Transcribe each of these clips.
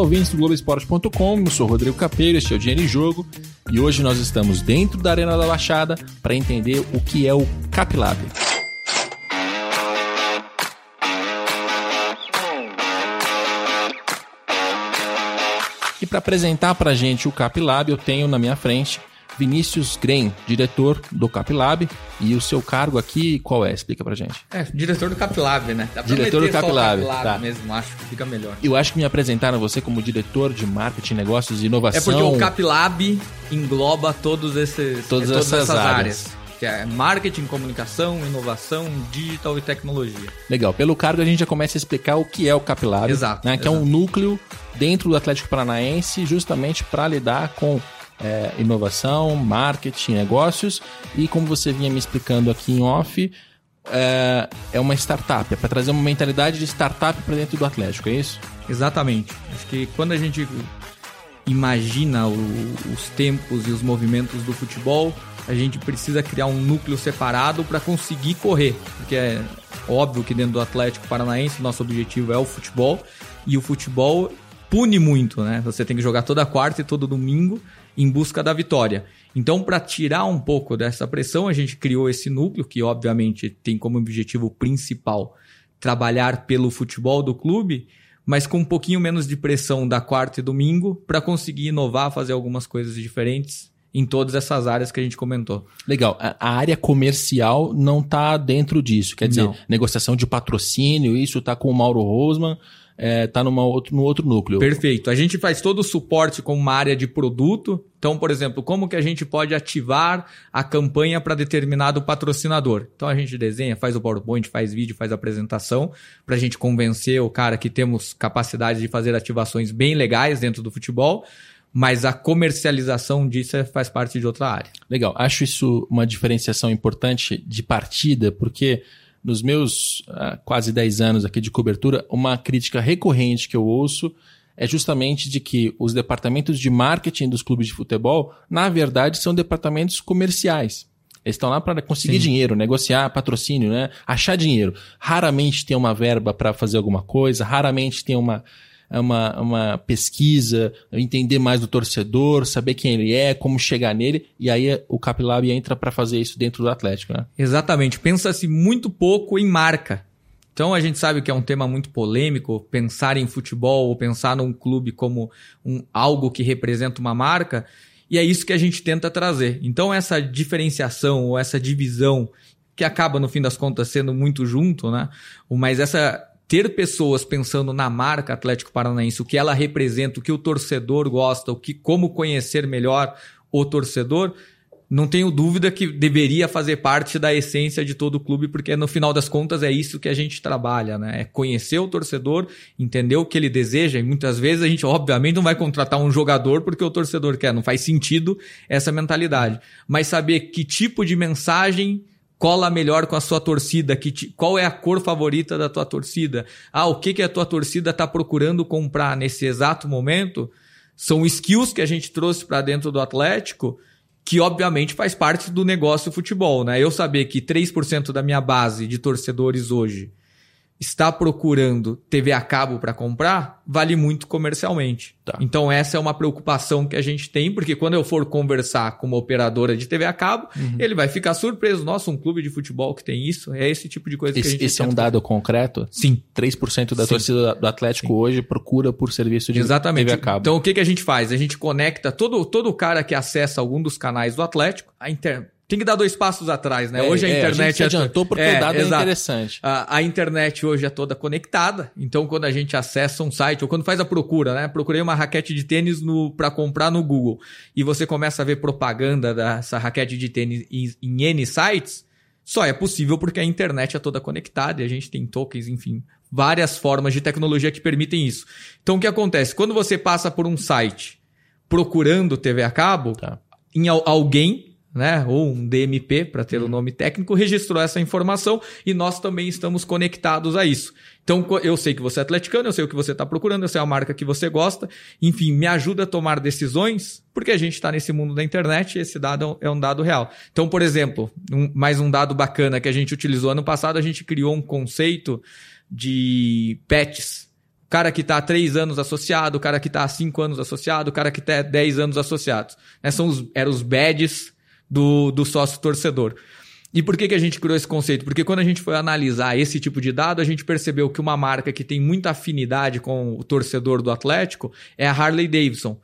ouvintes do Globoesporte.com. Eu sou Rodrigo Capeiro, este é o Dinheiro em Jogo e hoje nós estamos dentro da Arena da Baixada para entender o que é o Capilab. E para apresentar para gente o Capilab, eu tenho na minha frente Vinícius Gren, diretor do Capilab. E o seu cargo aqui, qual é? Explica pra gente. É, diretor do Capilab, né? Dá diretor do Capilab. Capilab tá. mesmo, acho que fica melhor. Eu acho que me apresentaram você como diretor de marketing, negócios e inovação. É porque o Capilab engloba todos esses, todas, é, todas essas, essas áreas. áreas que é marketing, comunicação, inovação, digital e tecnologia. Legal. Pelo cargo a gente já começa a explicar o que é o Capilab, exato, né, que exato. é um núcleo dentro do Atlético Paranaense justamente para lidar com é, inovação, marketing, negócios e como você vinha me explicando aqui em off, é, é uma startup, é para trazer uma mentalidade de startup para dentro do Atlético, é isso? Exatamente. Acho que quando a gente imagina o, os tempos e os movimentos do futebol, a gente precisa criar um núcleo separado para conseguir correr, porque é óbvio que dentro do Atlético Paranaense nosso objetivo é o futebol e o futebol pune muito, né? Você tem que jogar toda quarta e todo domingo em busca da vitória. Então, para tirar um pouco dessa pressão, a gente criou esse núcleo que, obviamente, tem como objetivo principal trabalhar pelo futebol do clube, mas com um pouquinho menos de pressão da quarta e domingo para conseguir inovar, fazer algumas coisas diferentes em todas essas áreas que a gente comentou. Legal. A área comercial não está dentro disso. Quer dizer, Não. negociação de patrocínio, isso está com o Mauro Rosman, está numa outro, no outro núcleo. Perfeito. A gente faz todo o suporte com uma área de produto. Então, por exemplo, como que a gente pode ativar a campanha para determinado patrocinador? Então a gente desenha, faz o PowerPoint, faz vídeo, faz apresentação, para a gente convencer o cara que temos capacidade de fazer ativações bem legais dentro do futebol. Mas a comercialização disso é- faz parte de outra área. Legal. Acho isso uma diferenciação importante de partida, porque nos meus ah, quase 10 anos aqui de cobertura, uma crítica recorrente que eu ouço é justamente de que os departamentos de marketing dos clubes de futebol, na verdade, são departamentos comerciais. Eles estão lá para conseguir Sim. dinheiro, negociar patrocínio, né? achar dinheiro. Raramente tem uma verba para fazer alguma coisa, raramente tem uma, uma, uma pesquisa, entender mais do torcedor, saber quem ele é, como chegar nele, e aí o Capilab entra para fazer isso dentro do Atlético. Né? Exatamente. Pensa-se muito pouco em marca. Então a gente sabe que é um tema muito polêmico, pensar em futebol ou pensar num clube como um, algo que representa uma marca, e é isso que a gente tenta trazer. Então essa diferenciação ou essa divisão, que acaba no fim das contas sendo muito junto, né? Mas essa ter pessoas pensando na marca Atlético Paranaense, o que ela representa, o que o torcedor gosta, o que como conhecer melhor o torcedor, não tenho dúvida que deveria fazer parte da essência de todo o clube, porque no final das contas é isso que a gente trabalha, né? É conhecer o torcedor, entender o que ele deseja, e muitas vezes a gente, obviamente, não vai contratar um jogador porque o torcedor quer, não faz sentido essa mentalidade. Mas saber que tipo de mensagem cola melhor com a sua torcida, que ti- qual é a cor favorita da tua torcida, ah, o que, que a tua torcida está procurando comprar nesse exato momento, são skills que a gente trouxe para dentro do Atlético que obviamente faz parte do negócio futebol, né? Eu saber que 3% da minha base de torcedores hoje está procurando TV a cabo para comprar, vale muito comercialmente. Tá. Então essa é uma preocupação que a gente tem, porque quando eu for conversar com uma operadora de TV a cabo, ele vai ficar surpreso, nossa, um clube de futebol que tem isso, é esse tipo de coisa que a Esse, gente esse é um dado concreto? Sim. 3% da Sim. torcida do Atlético hoje procura por serviço de Exatamente. TV a cabo. Então o que, que a gente faz? A gente conecta todo, todo cara que acessa algum dos canais do Atlético, a inter... tem que dar dois passos atrás, né? É, hoje a é, internet gente se adiantou porque o dado é exato. interessante. A, a internet hoje é toda conectada, então quando a gente acessa um site, ou quando faz a procura, né? Procurei uma raquete de tênis para comprar no Google, e você começa a ver propaganda dessa raquete de tênis em, em N sites, só é possível porque a internet é toda conectada e a gente tem tokens, enfim, várias formas de tecnologia que permitem isso. Então o que acontece? Quando você passa por um site procurando TV a cabo, Tá. em al- alguém, né, ou um DMP para ter o nome técnico, registrou essa informação e nós também estamos conectados a isso. Então eu sei que você é atleticano, eu sei o que você está procurando, eu sei a marca que você gosta, enfim, me ajuda a tomar decisões, porque a gente está nesse mundo da internet e esse dado é um- um dado real. Então, por exemplo, um- mais um dado bacana que a gente utilizou ano passado, a gente criou um conceito de pets. cara que está há três anos associado, o cara que está há cinco anos associado, o cara que está há dez anos associados. Né? São os, eram os badges do, do sócio torcedor. E por que, que a gente criou esse conceito? Porque quando a gente foi analisar esse tipo de dado, a gente percebeu que uma marca que tem muita afinidade com o torcedor do Atlético é a Harley Davidson.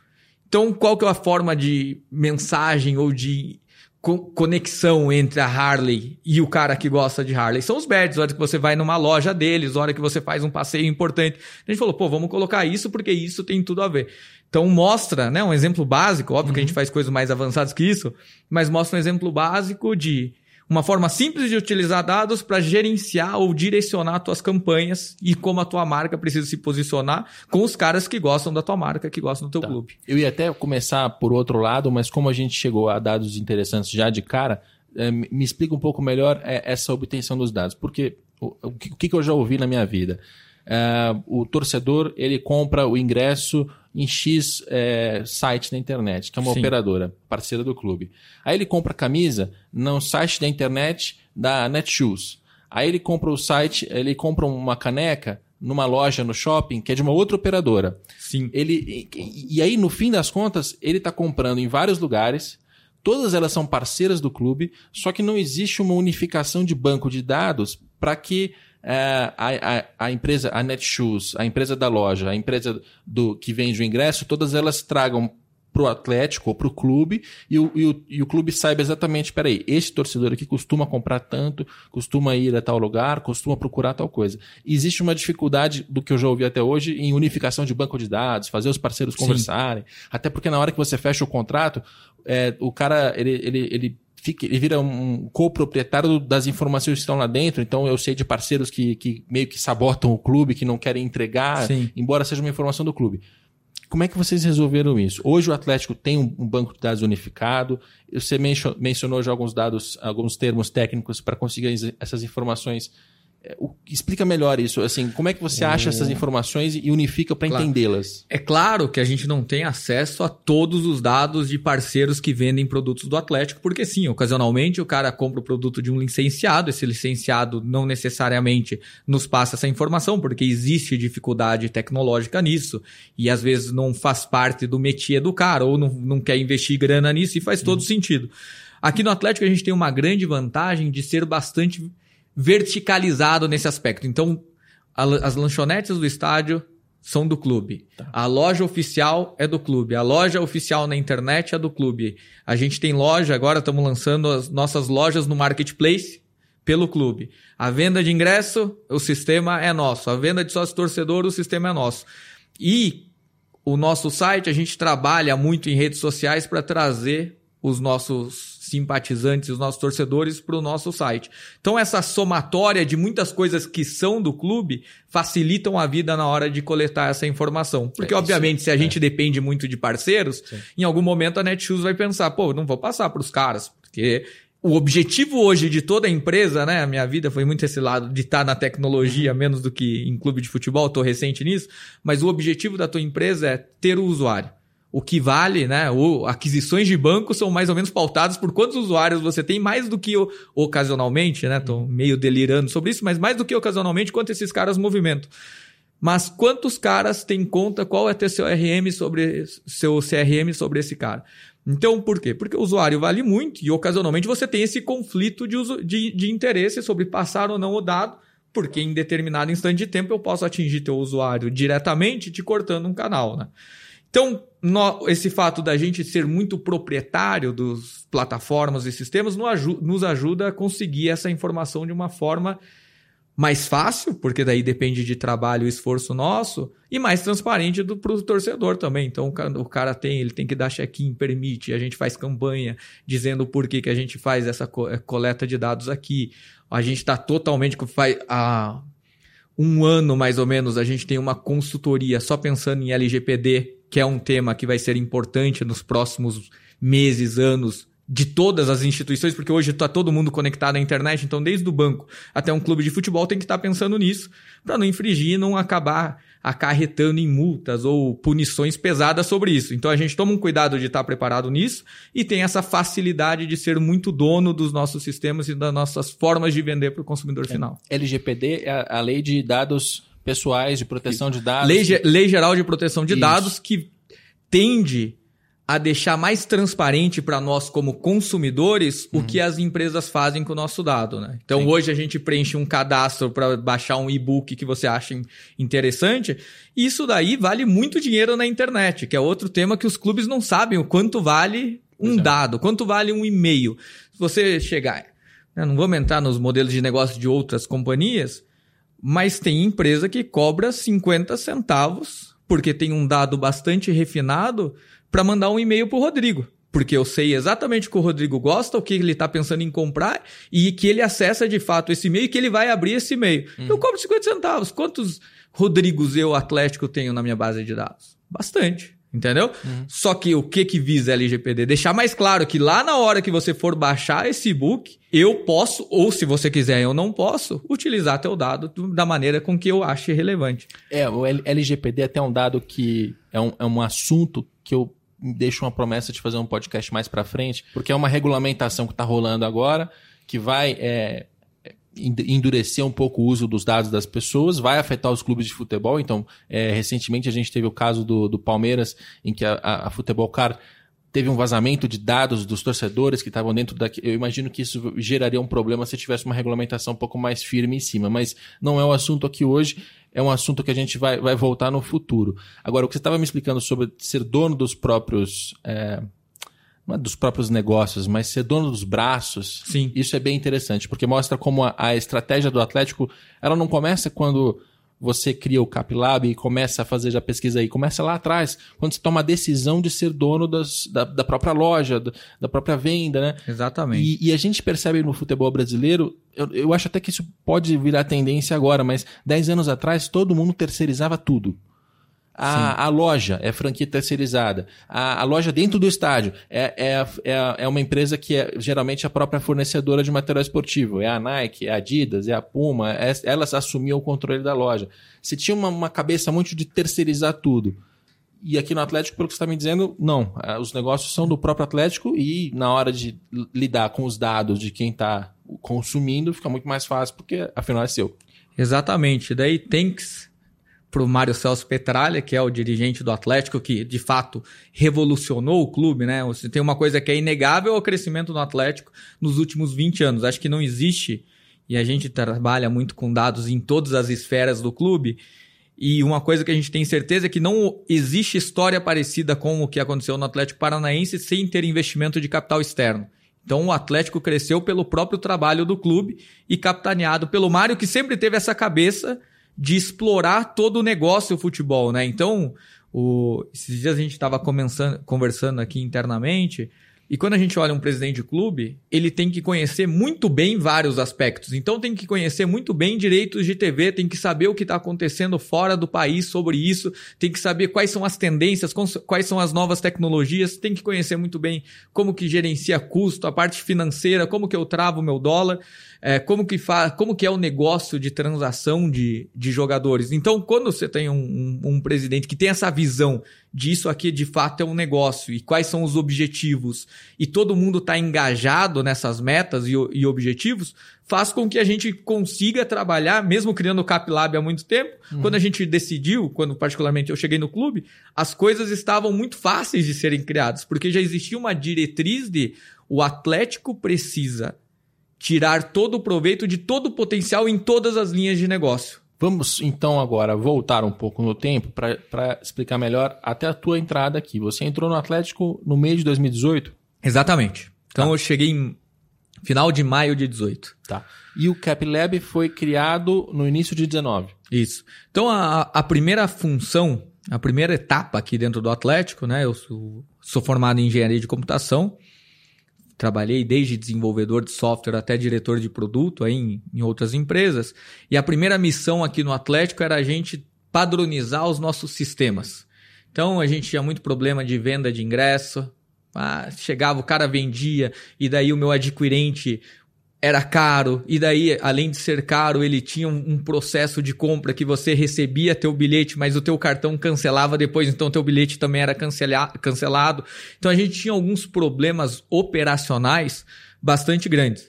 Então, qual que é a forma de mensagem ou de conexão entre a Harley e o cara que gosta de Harley? São os badges, a hora que você vai numa loja deles, a hora que você faz um passeio importante. A gente falou, pô, vamos colocar isso porque isso tem tudo a ver. Então mostra, né, um exemplo básico, óbvio uhum. que a gente uhum. faz coisas mais avançadas que isso, mas mostra um exemplo básico de uma forma simples de utilizar dados para gerenciar ou direcionar tuas campanhas e como a tua marca precisa se posicionar com os caras que gostam da tua marca, que gostam do teu tá. clube. Eu ia até começar por outro lado, mas como a gente chegou a dados interessantes já de cara, é, me explica um pouco melhor é, essa obtenção dos dados. Porque o, que eu já ouvi na minha vida? É, o torcedor ele compra o ingresso em X é, site na internet, que é uma Sim. operadora, parceira do clube. Aí ele compra a camisa no site da internet da Netshoes. Aí ele compra o site, ele compra uma caneca numa loja no shopping que é de uma outra operadora. Sim. Ele, e, e aí, no fim das contas, ele está comprando em vários lugares. Todas elas são parceiras do clube, só que não existe uma unificação de banco de dados para que é, a, a, a, empresa, a Netshoes, a empresa da loja, a empresa do que vende o ingresso, todas elas tragam para o Atlético ou para o clube e o, e, o, e o clube saiba exatamente, peraí, esse torcedor aqui costuma comprar tanto, costuma ir a tal lugar, costuma procurar tal coisa. Existe uma dificuldade do que eu já ouvi até hoje em unificação de banco de dados, fazer os parceiros conversarem, Sim. até porque na hora que você fecha o contrato, é, o cara ele, ele, ele fica, ele vira um coproprietário das informações que estão lá dentro. Então eu sei de parceiros que, que meio que sabotam o clube, que não querem entregar, Sim. embora seja uma informação do clube. Como é que vocês resolveram isso? Hoje o Atlético tem um, um banco de dados unificado. Você mencionou já alguns dados, alguns termos técnicos para conseguir essas informações é, explica melhor isso, assim, como é que você acha essas informações e unifica para claro. entendê-las? É claro que a gente não tem acesso a todos os dados de parceiros que vendem produtos do Atlético, porque sim, ocasionalmente o cara compra o produto de um licenciado, esse licenciado não necessariamente nos passa essa informação, porque existe dificuldade tecnológica nisso, e às vezes não faz parte do métier do cara, ou não, não quer investir grana nisso, e faz todo uhum. sentido. Aqui no Atlético a gente tem uma grande vantagem de ser bastante verticalizado nesse aspecto. Então, a, as lanchonetes do estádio são do clube. Tá. A loja oficial é do clube. A loja oficial na internet é do clube. A gente tem loja, agora estamos lançando as nossas lojas no marketplace pelo clube. A venda de ingresso, o sistema é nosso. A venda de sócio torcedor, o sistema é nosso. E o nosso site, a gente trabalha muito em redes sociais para trazer os nossos simpatizantes, os nossos torcedores para o nosso site. Então essa somatória de muitas coisas que são do clube facilitam a vida na hora de coletar essa informação. Porque é, obviamente se a é. gente depende muito de parceiros, Sim. em algum momento a Netshoes vai pensar, pô, não vou passar para os caras, porque o objetivo hoje de toda a empresa, né? A minha vida foi muito esse lado de estar na tecnologia, uhum. menos do que em clube de futebol, estou recente nisso, mas o objetivo da tua empresa é ter o usuário o que vale, né? O, aquisições de banco são mais ou menos pautadas por quantos usuários você tem, mais do que ocasionalmente, né? Tô meio delirando sobre isso, mas mais do que ocasionalmente, quanto esses caras movimentam. Mas quantos caras têm conta, qual é teu CRM sobre seu CRM sobre esse cara? Então, por quê? Porque o usuário vale muito e ocasionalmente você tem esse conflito de, uso, de, de interesse sobre passar ou não o dado, porque em determinado instante de tempo eu posso atingir teu usuário diretamente te cortando um canal, né? Então, no, esse fato da gente ser muito proprietário dos plataformas e sistemas nos ajuda a conseguir essa informação de uma forma mais fácil, porque daí depende de trabalho e esforço nosso, e mais transparente para o torcedor também. Então o cara, tem, ele tem que dar check-in, permite, a gente faz campanha dizendo por que, que a gente faz essa eh, coleta de dados aqui. A gente está totalmente. Há um ano mais ou menos, a gente tem uma consultoria só pensando em LGPD que é um tema que vai ser importante nos próximos meses, anos, de todas as instituições, porque hoje está todo mundo conectado à internet, então desde o banco até um clube de futebol tem que estar tá pensando nisso, para não infringir não acabar acarretando em multas ou punições pesadas sobre isso. Então a gente toma um cuidado de estar preparado nisso e tem essa facilidade de ser muito dono dos nossos sistemas e das nossas formas de vender para o consumidor é. final. LGPD é a lei de dados pessoais de proteção de dados. Lei, Lei Geral de Proteção de Isso. Dados que tende a deixar mais transparente para nós como consumidores uhum. o que as empresas fazem com o nosso dado, né? Então Sim. hoje a gente preenche um cadastro para baixar um e-book que você acha interessante. Isso daí vale muito dinheiro na internet, que é outro tema que os clubes não sabem o quanto vale um dado, quanto vale um e-mail. Se você chegar, né, não vamos entrar nos modelos de negócio de outras companhias, mas tem empresa que cobra 50 centavos porque tem um dado bastante refinado para mandar um e-mail para o Rodrigo. Porque eu sei exatamente o que o Rodrigo gosta, o que ele está pensando em comprar e que ele acessa de fato esse e-mail e que ele vai abrir esse e-mail. Uhum. Eu cobro 50 centavos. Quantos Rodrigos eu, Atlético, tenho na minha base de dados? Bastante. Entendeu? Uhum. Só que o que que visa a LGPD? Deixar mais claro que lá na hora que você for baixar esse book, eu posso, ou se você quiser, eu não posso, utilizar teu dado da maneira com que eu ache relevante. É, o LGPD é até um dado que é um, é um assunto que eu deixo uma promessa de fazer um podcast mais para frente, porque é uma regulamentação que está rolando agora, que vai é, endurecer um pouco o uso dos dados das pessoas, vai afetar os clubes de futebol. Então, é, recentemente a gente teve o caso do, do Palmeiras, em que a, a, a Futebol Car teve um vazamento de dados dos torcedores que estavam dentro da. Eu imagino que isso geraria um problema se tivesse uma regulamentação um pouco mais firme em cima, mas não é o assunto aqui hoje é um assunto que a gente vai, vai voltar no futuro. Agora, o que você estava me explicando sobre ser dono dos próprios. É, não é dos próprios negócios, mas ser dono dos braços, Sim. isso é bem interessante, porque mostra como a, a estratégia do Atlético ela não começa quando você cria o CapLab e começa a fazer já pesquisa aí. Começa lá atrás, quando você toma a decisão de ser dono das, da, da própria loja, da, da, própria venda, né? Exatamente. E, e, a gente percebe no futebol brasileiro, eu, eu acho até que isso pode virar tendência agora, mas 10 anos atrás todo mundo terceirizava tudo. A, a loja é franquia terceirizada. A, a loja dentro do estádio é, é, é, é, uma empresa que é geralmente a própria fornecedora de material esportivo. É a Nike, é a Adidas, é a Puma. É, elas assumiam o controle da loja. Você tinha uma, uma cabeça muito de terceirizar tudo. E aqui no Atlético, pelo que você está me dizendo, não. É, os negócios são do próprio Atlético e na hora de lidar com os dados de quem está consumindo, fica muito mais fácil, porque afinal é seu. Exatamente. Daí tem que para o Mário Celso Petralha, que é o dirigente do Atlético, que de fato revolucionou o clube, né? Você tem uma coisa que é inegável é o crescimento do Atlético nos últimos 20 anos. Acho que não existe, e a gente trabalha muito com dados em todas as esferas do clube. E uma coisa que a gente tem certeza é que não existe história parecida com o que aconteceu no Atlético Paranaense sem ter investimento de capital externo. Então o Atlético cresceu pelo próprio trabalho do clube e capitaneado pelo Mário, que sempre teve essa cabeça de explorar todo o negócio do futebol, né? Então, o, esses dias a gente estava conversando aqui internamente e quando a gente olha um presidente de clube, ele tem que conhecer muito bem vários aspectos. Então tem que conhecer muito bem direitos de TV, tem que saber o que está acontecendo fora do país sobre isso, tem que saber quais são as tendências, quais são as novas tecnologias, tem que conhecer muito bem como que gerencia custo, a parte financeira, como que eu travo meu dólar, é, como que faz, como que é o negócio de transação de, de jogadores. Então, quando você tem um, um, um presidente que tem essa visão disso aqui de fato é um negócio e quais são os objetivos e todo mundo está engajado nessas metas e, e, objetivos, faz com que a gente consiga trabalhar, mesmo criando o CapLab há muito tempo. Uhum. Quando a gente decidiu, quando particularmente eu cheguei no clube, as coisas estavam muito fáceis de serem criadas, porque já existia uma diretriz de o Atlético precisa tirar todo o proveito de todo o potencial em todas as linhas de negócio. Vamos então agora voltar um pouco no tempo para explicar melhor até a tua entrada aqui. Você entrou no Atlético no mês de 2018? Exatamente. Então tá. eu cheguei em final de maio de 18. Tá. E o Cap Lab foi criado no início de 19. Isso. Então a, a primeira função, a primeira etapa aqui dentro do Atlético, né? Eu sou, sou formado em engenharia de computação trabalhei desde desenvolvedor de software até diretor de produto aí em, em outras empresas. E a primeira missão aqui no Atlético era a gente padronizar os nossos sistemas. Então a gente tinha muito problema de venda de ingresso. Ah, chegava, o cara vendia, e daí o meu adquirente, era caro, e daí, além de ser caro, ele tinha um, um, processo de compra que você recebia teu bilhete, mas o teu cartão cancelava depois, então teu bilhete também era cancela cancelado. Então a gente tinha alguns problemas operacionais bastante grandes.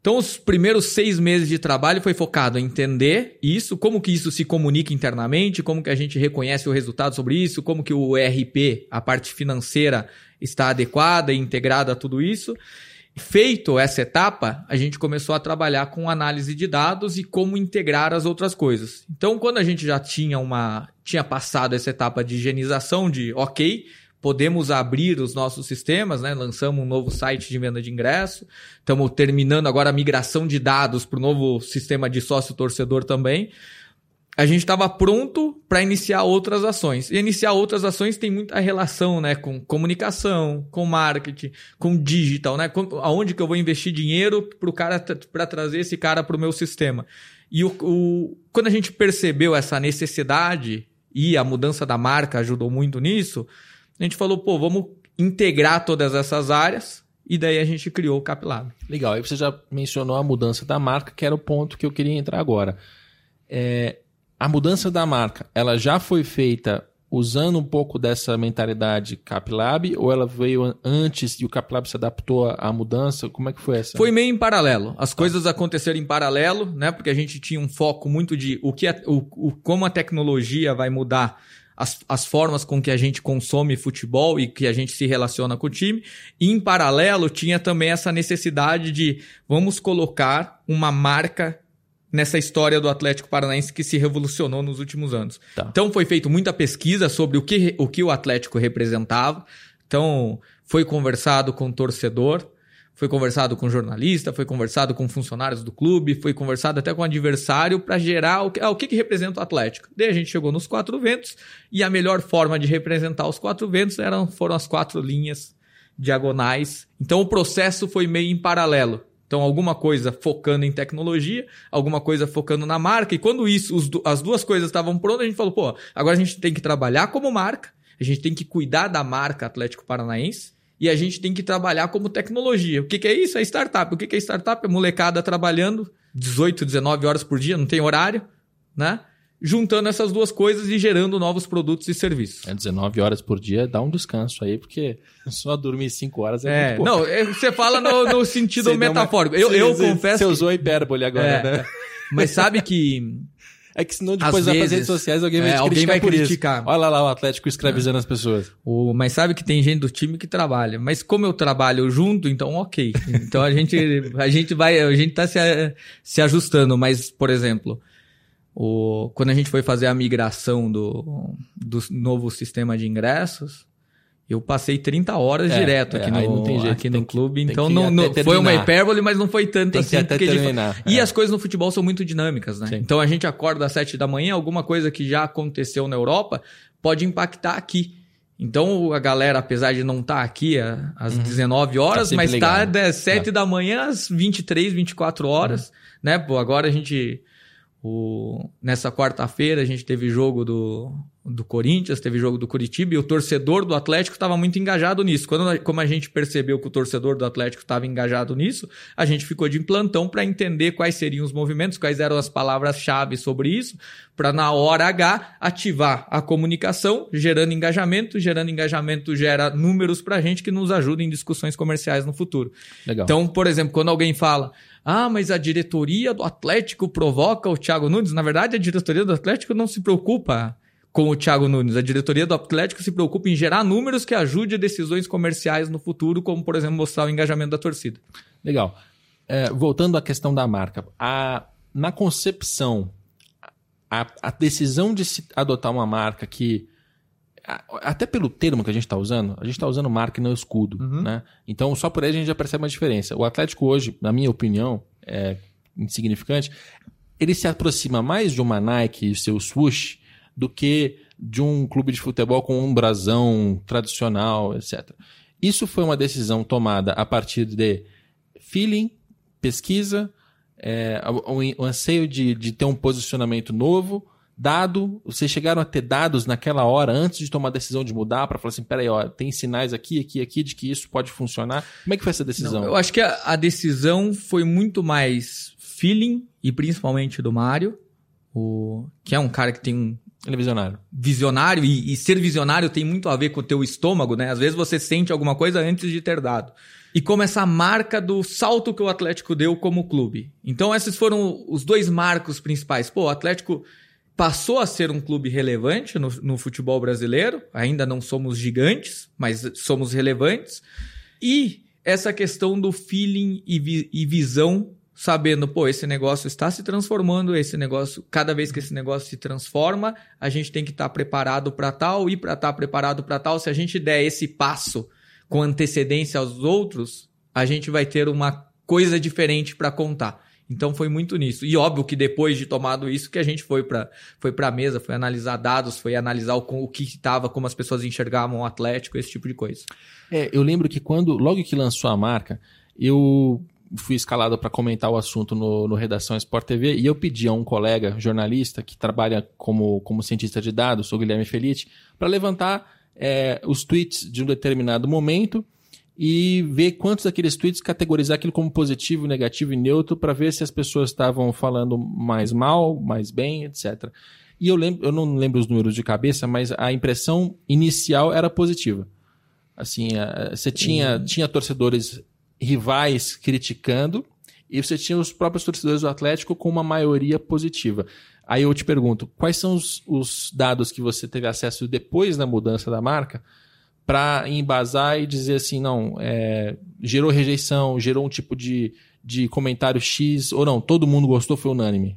Então, os primeiros seis meses de trabalho foi focado em entender isso, como que isso se comunica internamente, como que a gente reconhece o resultado sobre isso, como que o ERP, a parte financeira, está adequada e integrada a tudo isso. Feito essa etapa, a gente começou a trabalhar com análise de dados e como integrar as outras coisas. Então, quando a gente já tinha uma tinha passado essa etapa de higienização de, OK, podemos abrir os nossos sistemas, né? Lançamos um novo site de venda de ingresso. Estamos terminando agora a migração de dados para o novo sistema de sócio torcedor também. A gente estava pronto para iniciar outras ações. E iniciar outras ações tem muita relação, né, com comunicação, com marketing, com digital, né? Com, aonde que eu vou investir dinheiro para cara para trazer esse cara para o meu sistema. E o, o, quando a gente percebeu essa necessidade e a mudança da marca ajudou muito nisso, a gente falou, pô, vamos integrar todas essas áreas e daí a gente criou o Capilab. Legal, aí você já mencionou a mudança da marca, que era o ponto que eu queria entrar agora. É, a mudança da marca, ela já foi feita usando um pouco dessa mentalidade Capilab ou ela veio antes e o Capilab se adaptou à mudança? Como é que foi essa? Foi meio em paralelo. As coisas aconteceram em paralelo, né? Porque a gente tinha um foco muito de o que é, o, o, como a tecnologia vai mudar as, as formas com que a gente consome futebol e que a gente se relaciona com o time. E, em paralelo, tinha também essa necessidade de vamos colocar uma marca nessa história do Atlético Paranaense que se revolucionou nos últimos anos. Tá. Então foi feita muita pesquisa sobre o que, o que o Atlético representava. Então foi conversado com o torcedor, foi conversado com jornalista, foi conversado com funcionários do clube, foi conversado até com o adversário para gerar o que, ah, o que, que representa o Atlético. Daí a gente chegou nos quatro ventos e a melhor forma de representar os quatro ventos eram, foram as quatro linhas diagonais. Então o processo foi meio em paralelo. Então, alguma coisa focando em tecnologia, alguma coisa focando na marca. E quando isso, os, as duas coisas estavam prontas, a gente falou, pô, agora a gente tem que trabalhar como marca, a gente tem que cuidar da marca Atlético Paranaense e a gente tem que trabalhar como tecnologia. O que, que é isso? É startup. O que, que é startup? É molecada trabalhando 18, 19 horas por dia, não tem horário, né? Juntando essas duas coisas e gerando novos produtos e serviços. É 19 horas por dia, dá um descanso aí, porque só dormir 5 horas é, é muito pouco. Não, é, você fala no, no sentido metafórico. Uma... Eu, eu confesso. Você usou hipérbole agora, é, né? Mas sabe que é que senão depois vai vezes, redes sociais alguém vai é, te alguém criticar vai criticar. Olha lá o Atlético escravizando é. as pessoas. O, mas sabe que tem gente do time que trabalha. Mas como eu trabalho junto, então ok. Então a gente, a gente vai, a gente tá se, se ajustando. Mas, por exemplo, o, quando a gente foi fazer a migração do, do novo sistema de ingressos, eu passei 30 horas é, direto aqui, é, no, jeito, aqui no clube, então não, não foi uma hipérbole, mas não foi tanto tem assim. até terminar, gente... E é. as coisas no futebol são muito dinâmicas, né? Sim. Então a gente acorda às 7 da manhã, alguma coisa que já aconteceu na Europa pode impactar aqui. Então a galera, apesar de não estar tá aqui às uhum. 19 horas, tá mas está das 7 é. da manhã às 23, 24 horas, uhum. né? Pô, agora a gente o, nessa quarta-feira a gente teve jogo do, do Corinthians, teve jogo do Curitiba e o torcedor do Atlético estava muito engajado nisso. Quando como a gente percebeu que o torcedor do Atlético estava engajado nisso, a gente ficou de plantão para entender quais seriam os movimentos, quais eram as palavras-chave sobre isso, para na hora H ativar a comunicação, gerando engajamento, gerando engajamento gera números para a gente que nos ajudam em discussões comerciais no futuro. Legal. Então, por exemplo, quando alguém fala ah, mas a diretoria do Atlético provoca o Thiago Nunes. Na verdade, a diretoria do Atlético não se preocupa com o Thiago Nunes. A diretoria do Atlético se preocupa em gerar números que ajudem decisões comerciais no futuro, como, por exemplo, mostrar o engajamento da torcida. Legal. É, voltando à questão da marca. A, na concepção, a, a decisão de se adotar uma marca que até pelo termo que a gente está usando, a gente está usando marca e não escudo, uhum. né? Então, só por aí a gente já percebe uma diferença. O Atlético hoje, na minha opinião, é insignificante, ele se aproxima mais de uma Nike e seu swoosh do que de um clube de futebol com um brasão tradicional, etc. Isso foi uma decisão tomada a partir de feeling, pesquisa, é, o, o anseio de, de ter um posicionamento novo, dado, vocês chegaram a ter dados naquela hora antes de tomar a decisão de mudar para falar assim, peraí, ó, tem sinais aqui, aqui, aqui de que isso pode funcionar. Como é que foi essa decisão? Não, eu acho que a, a, decisão foi muito mais feeling e principalmente do Mário, o que é um cara que tem um ele é visionário. Visionário, e, e, ser visionário tem muito a ver com o teu estômago, né? Às vezes você sente alguma coisa antes de ter dado. e como essa marca do salto que o Atlético deu como clube. Então, esses foram os dois marcos principais. Pô, o Atlético passou a ser um clube relevante no, no futebol brasileiro, ainda não somos gigantes, mas somos relevantes. E essa questão do feeling e, vi, e visão sabendo, pô, esse negócio está se transformando, esse negócio, cada vez que esse negócio se transforma, a gente tem que estar tá preparado para tal e para estar tá preparado para tal, se a gente der esse passo com antecedência aos outros, a gente vai ter uma coisa diferente para contar. Então foi muito nisso. E óbvio que depois de tomado isso que a gente foi para foi a mesa, foi analisar dados, foi analisar o, o que estava, como as pessoas enxergavam o Atlético, esse tipo de coisa. É, eu lembro que quando, logo que lançou a marca, eu fui escalado para comentar o assunto no, no, Redação Sport TV e eu pedi a um colega jornalista que trabalha como, como cientista de dados, o Guilherme Felite, para levantar é, os tweets de um determinado momento e ver quantos daqueles tweets categorizar aquilo como positivo, negativo e neutro para ver se as pessoas estavam falando mais mal, mais bem, etc. E eu lembro, eu não lembro os números de cabeça, mas a impressão inicial era positiva. Assim, você tinha, uhum. tinha torcedores rivais criticando e você tinha os próprios torcedores do Atlético com uma maioria positiva. Aí eu te pergunto, quais são os, os dados que você teve acesso depois da mudança da marca para embasar e dizer assim, não, é, gerou rejeição, gerou um tipo de, de comentário X, ou não, todo mundo gostou, foi unânime?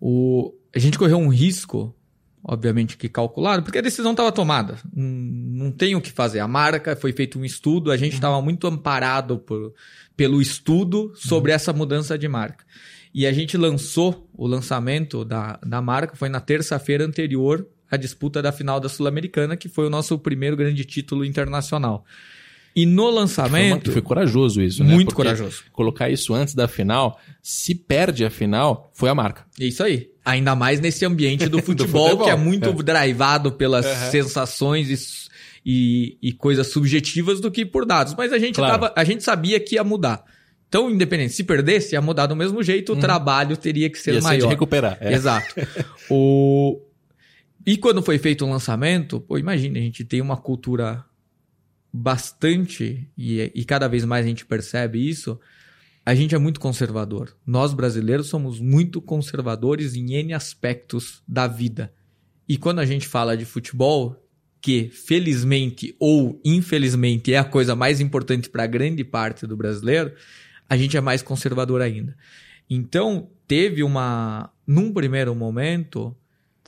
O, a gente correu um risco, obviamente que calculado, porque a decisão estava tomada. Não tem o que fazer. A marca foi feito um estudo, a gente estava uhum. muito amparado por, pelo estudo sobre uhum. essa mudança de marca. E a gente lançou o lançamento da, da marca, foi na terça-feira anterior a disputa da final da Sul-Americana, que foi o nosso primeiro grande título internacional. E no lançamento. Foi, foi corajoso isso, né? Muito Porque corajoso. Colocar isso antes da final, se perde a final, foi a marca. Isso aí. Ainda mais nesse ambiente do futebol, do futebol que é muito é. drivado pelas uhum. sensações e, e, e, coisas subjetivas do que por dados. Mas a gente, claro. tava, a gente sabia que ia mudar. Então, independente, se perdesse, ia mudar do mesmo jeito, o uhum. trabalho teria que ser ia maior. Ser de recuperar. É. Exato. o, e quando foi feito o lançamento, pô, imagine, a gente tem uma cultura bastante, e, e cada vez mais a gente percebe isso, a gente é muito conservador. Nós brasileiros somos muito conservadores em N aspectos da vida. E quando a gente fala de futebol, que felizmente ou infelizmente é a coisa mais importante para grande parte do brasileiro, a gente é mais conservador ainda. Então, teve uma. Num primeiro momento,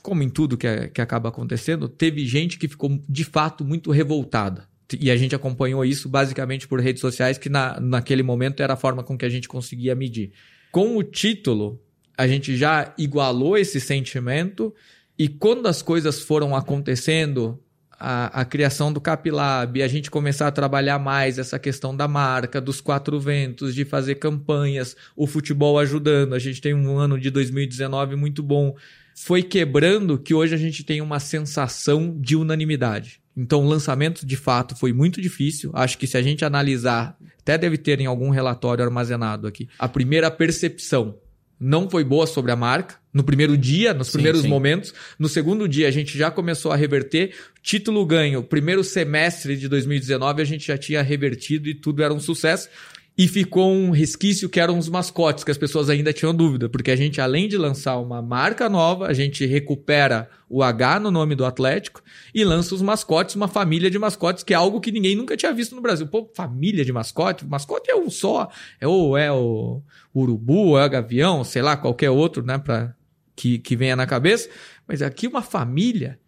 como em tudo que, que acaba acontecendo, teve gente que ficou de fato muito revoltada. E a gente acompanhou isso basicamente por redes sociais, que na, naquele momento era a forma com que a gente conseguia medir. Com o título, a gente já igualou esse sentimento, e quando as coisas foram acontecendo, a, a, criação do Capilab, a gente começar a trabalhar mais essa questão da marca, dos quatro ventos, de fazer campanhas, o futebol ajudando. A gente tem um ano de 2019 muito bom foi quebrando que hoje a gente tem uma sensação de unanimidade. Então, o lançamento de fato foi muito difícil. Acho que se a gente analisar, até deve ter em algum relatório armazenado aqui, a primeira percepção não foi boa sobre a marca. No primeiro dia, nos primeiros sim. momentos. No segundo dia, a gente já começou a reverter. Título ganho, primeiro semestre de 2019, a gente já tinha revertido e tudo era um sucesso. E ficou um resquício que eram os mascotes, que as pessoas ainda tinham dúvida, porque a gente, além de lançar uma marca nova, a gente recupera o H no nome do Atlético e lança os mascotes, uma família de mascotes, que é algo que ninguém nunca tinha visto no Brasil. Pô, família de mascote? Mascote é um só, é o, é o urubu, é o gavião, sei lá, qualquer outro, né, pra, que, que venha na cabeça. Mas aqui uma família.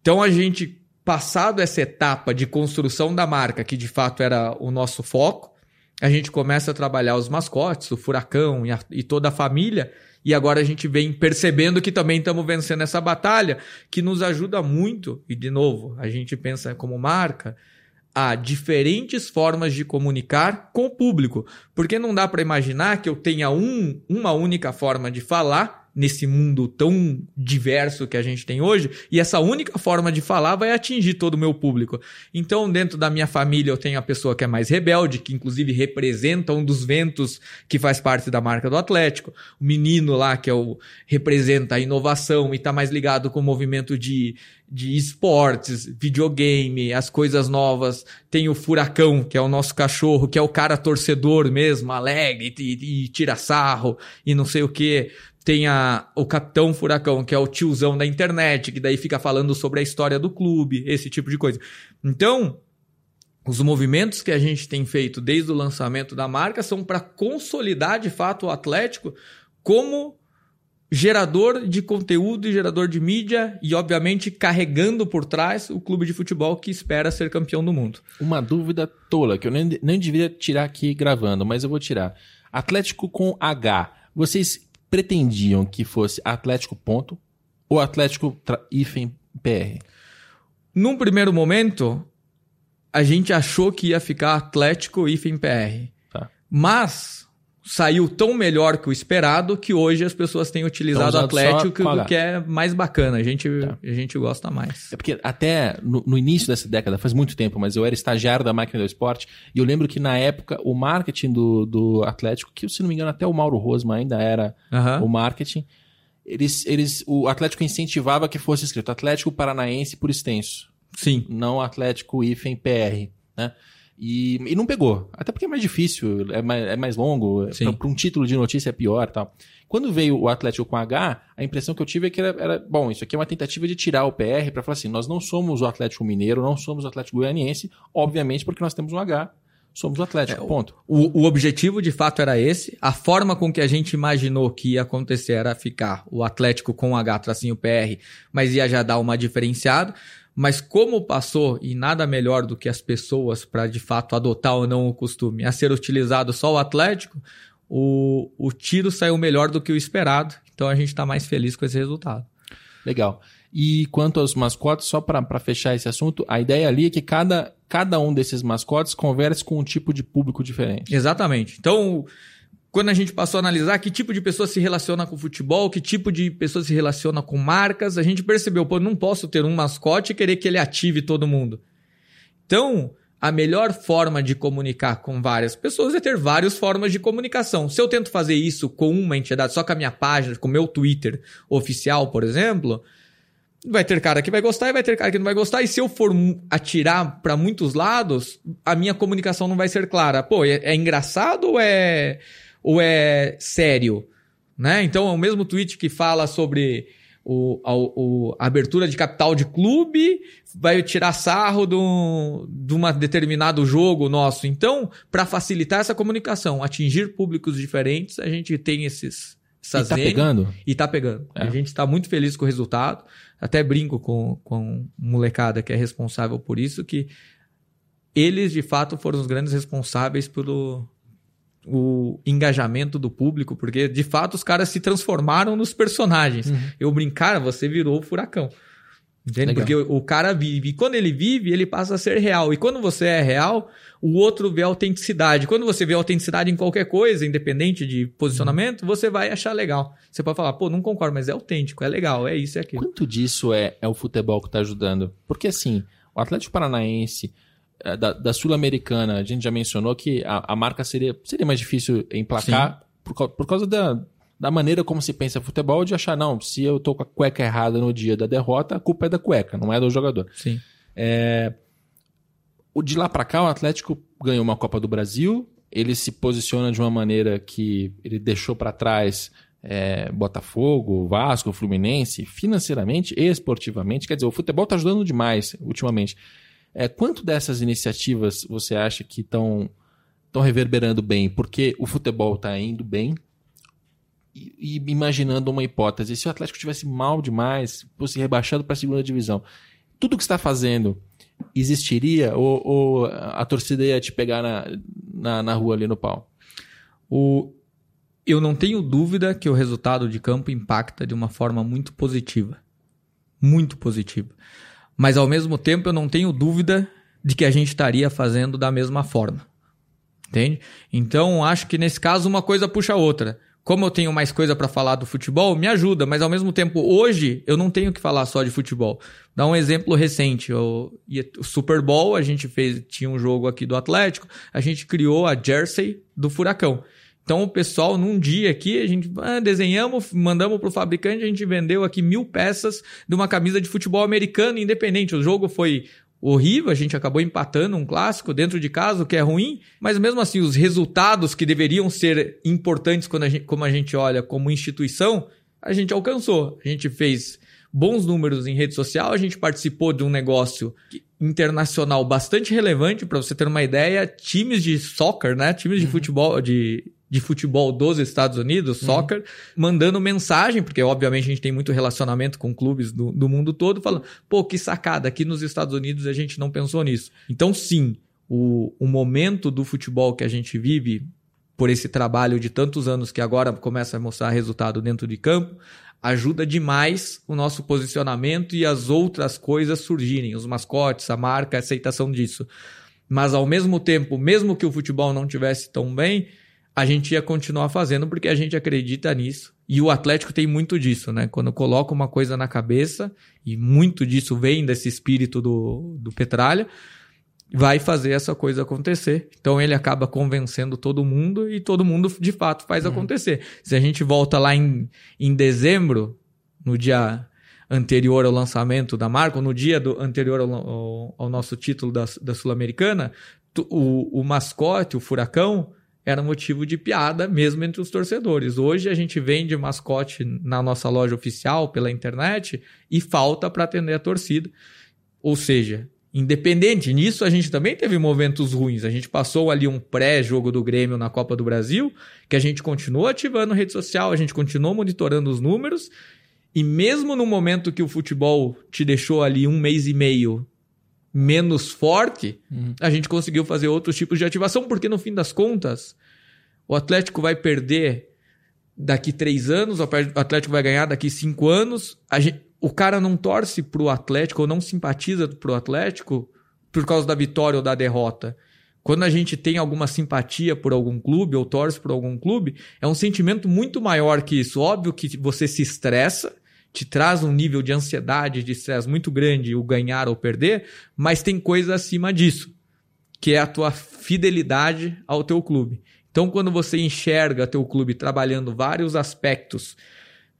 Então a gente, passado essa etapa de construção da marca, que de fato era o nosso foco, a gente começa a trabalhar os mascotes, o furacão e, a, e toda a família, e agora a gente vem percebendo que também estamos vencendo essa batalha, que nos ajuda muito, e de novo, a gente pensa como marca, a diferentes formas de comunicar com o público. Porque não dá para imaginar que eu tenha um, uma única forma de falar nesse mundo tão diverso que a gente tem hoje, e essa única forma de falar vai atingir todo o meu público. Então, dentro da minha família, eu tenho a pessoa que é mais rebelde, que inclusive representa um dos ventos que faz parte da marca do Atlético. O menino lá, que é o, representa a inovação e está mais ligado com o movimento de, de esportes, videogame, as coisas novas. Tem o Furacão, que é o nosso cachorro, que é o cara torcedor mesmo, alegre e, e tira sarro e não sei o que tem a, o Capitão Furacão, que é o tiozão da internet, que daí fica falando sobre a história do clube, esse tipo de coisa. Então, os movimentos que a gente tem feito desde o lançamento da marca são para consolidar de fato o Atlético como gerador de conteúdo e gerador de mídia e, obviamente, carregando por trás o clube de futebol que espera ser campeão do mundo. Uma dúvida tola que eu nem, nem devia tirar aqui gravando, mas eu vou tirar. Atlético com H. Vocês pretendiam que fosse Atlético ponto ou Atlético hífen PR? Num primeiro momento, a gente achou que ia ficar Atlético hífen PR. Tá. Mas saiu tão melhor que o esperado que hoje as pessoas têm utilizado o Atlético, que é mais bacana. A gente, tá. a gente gosta mais. É porque até no, no, início dessa década, faz muito tempo, mas eu era estagiário da máquina do esporte, e eu lembro que na época o marketing do, do Atlético, que se não me engano até o Mauro Rosma ainda era o marketing, eles, eles, o Atlético incentivava que fosse escrito Atlético Paranaense por extenso. Sim. Não Atlético IFEM PR, né? E, e não pegou. Até porque é mais difícil, é mais, é mais longo. Para um título de notícia é pior tal. Quando veio o Atlético com H, a impressão que eu tive é que era, era bom, isso aqui é uma tentativa de tirar o PR para falar assim: nós não somos o Atlético Mineiro, não somos o Atlético Goianiense, obviamente porque nós temos um H, somos o Atlético, é, ponto. O, o objetivo de fato era esse. A forma com que a gente imaginou que ia acontecer era ficar o Atlético com H tracinho PR, mas ia já dar uma diferenciada. Mas como passou, e nada melhor do que as pessoas para de fato adotar ou não o costume, a ser utilizado só o Atlético, o, o tiro saiu melhor do que o esperado. Então a gente está mais feliz com esse resultado. Legal. E quanto aos mascotes, só para fechar esse assunto, a ideia ali é que cada, cada um desses mascotes converse com um tipo de público diferente. Exatamente. Então, quando a gente passou a analisar que tipo de pessoa se relaciona com futebol, que tipo de pessoa se relaciona com marcas, a gente percebeu, pô, não posso ter um mascote e querer que ele ative todo mundo. Então, a melhor forma de comunicar com várias pessoas é ter várias formas de comunicação. Se eu tento fazer isso com uma entidade, só com a minha página, com o meu Twitter oficial, por exemplo, vai ter cara que vai gostar e vai ter cara que não vai gostar. E se eu for atirar para muitos lados, a minha comunicação não vai ser clara. Pô, é, é engraçado ou é ou é sério? Né? Então, é o mesmo tweet que fala sobre o, a, o, a abertura de capital de clube, vai tirar sarro de um determinado jogo nosso. Então, para facilitar essa comunicação, atingir públicos diferentes, a gente tem esses. Essas e tá pegando? E tá pegando. É. A gente está muito feliz com o resultado. Até brinco com, com molecada que é responsável por isso, que eles de fato foram os grandes responsáveis pelo, o engajamento do público, porque de fato os caras se transformaram nos personagens. Uhum. Eu brincar, você virou o furacão. Entende? Legal. Porque o, o, cara vive. E quando ele vive, ele passa a ser real. E quando você é real, o outro vê autenticidade. Quando você vê autenticidade em qualquer coisa, independente de posicionamento, uhum. você vai achar legal. Você pode falar, pô, não concordo, mas é autêntico, é legal, é isso, é aquilo. Quanto disso é, é o futebol que está ajudando? Porque assim, o Atlético Paranaense, da, da Sul-Americana, a gente já mencionou que a, a, marca seria, seria mais difícil emplacar por, por causa da, da maneira como se pensa futebol, de achar, não, se eu tô com a cueca errada no dia da derrota, a culpa é da cueca, não é do jogador. Sim. É, o de lá para cá, o Atlético ganhou uma Copa do Brasil, ele se posiciona de uma maneira que ele deixou para trás é, Botafogo, Vasco, Fluminense, financeiramente e esportivamente. Quer dizer, o futebol está ajudando demais ultimamente. É, quanto dessas iniciativas você acha que estão reverberando bem? Porque o futebol está indo bem. E, e, imaginando uma hipótese, se o Atlético tivesse mal demais, fosse rebaixado para a segunda divisão, tudo que está fazendo existiria ou, ou, a torcida ia te pegar na, na, na rua ali no pau? O, eu não tenho dúvida que o resultado de campo impacta de uma forma muito positiva. Muito positiva. Mas ao mesmo tempo eu não tenho dúvida de que a gente estaria fazendo da mesma forma. Entende? Então acho que nesse caso uma coisa puxa a outra. como eu tenho mais coisa para falar do futebol, me ajuda, mas ao mesmo tempo, hoje, eu não tenho que falar só de futebol. Dá um exemplo recente, eu, o Super Bowl, a gente fez, tinha um jogo aqui do Atlético, a gente criou a jersey do Furacão. Então, o pessoal, num dia aqui, a gente ah, desenhamos, mandamos para o fabricante, a gente vendeu aqui mil peças de uma camisa de futebol americano independente. O jogo foi horrível, a gente acabou empatando um clássico dentro de casa, o que é ruim, mas mesmo assim, os resultados que deveriam ser importantes quando a gente, como a gente olha como instituição, a gente alcançou. A gente fez bons números em rede social, a gente participou de um negócio internacional bastante relevante, para você ter uma ideia, times de soccer, né? Times de uhum. futebol, de de futebol dos Estados Unidos, uhum. soccer, mandando mensagem, porque obviamente a gente tem muito relacionamento com clubes do, do mundo todo, falando, pô, que sacada, aqui nos Estados Unidos a gente não pensou nisso. Então, sim, o, o momento do futebol que a gente vive, por esse trabalho de tantos anos que agora começa a mostrar resultado dentro de campo, ajuda demais o nosso posicionamento e as outras coisas surgirem, os mascotes, a marca, a aceitação disso. Mas ao mesmo tempo, mesmo que o futebol não tivesse tão bem, a gente ia continuar fazendo porque a gente acredita nisso. E o Atlético tem muito disso, né? Quando coloca uma coisa na cabeça, e muito disso vem desse espírito do, do Petralha, vai fazer essa coisa acontecer. Então ele acaba convencendo todo mundo e todo mundo de fato faz uhum. acontecer. Se a gente volta lá em, em dezembro, no dia anterior ao lançamento da marca, ou no dia do, anterior ao, ao, ao nosso título da, da Sul-Americana, o, o mascote, o furacão, era motivo de piada mesmo entre os torcedores. Hoje a gente vende mascote na nossa loja oficial pela internet e falta para atender a torcida. Ou seja, independente nisso, a gente também teve momentos ruins. A gente passou ali um pré-jogo do Grêmio na Copa do Brasil, que a gente continuou ativando rede social, a gente continuou monitorando os números. E mesmo no momento que o futebol te deixou ali um mês e meio menos forte, uhum. a gente conseguiu fazer outros tipos de ativação, porque no fim das contas, o Atlético vai perder daqui três anos, o Atlético vai ganhar daqui cinco anos. Gente, o cara não torce pro Atlético ou não simpatiza pro Atlético por causa da vitória ou da derrota. Quando a gente tem alguma simpatia por algum clube ou torce por algum clube, é um sentimento muito maior que isso. Óbvio que você se estressa, te traz um nível de ansiedade, de estresse muito grande o ganhar ou perder, mas tem coisa acima disso, que é a tua fidelidade ao teu clube. Então, quando você enxerga teu clube trabalhando vários aspectos,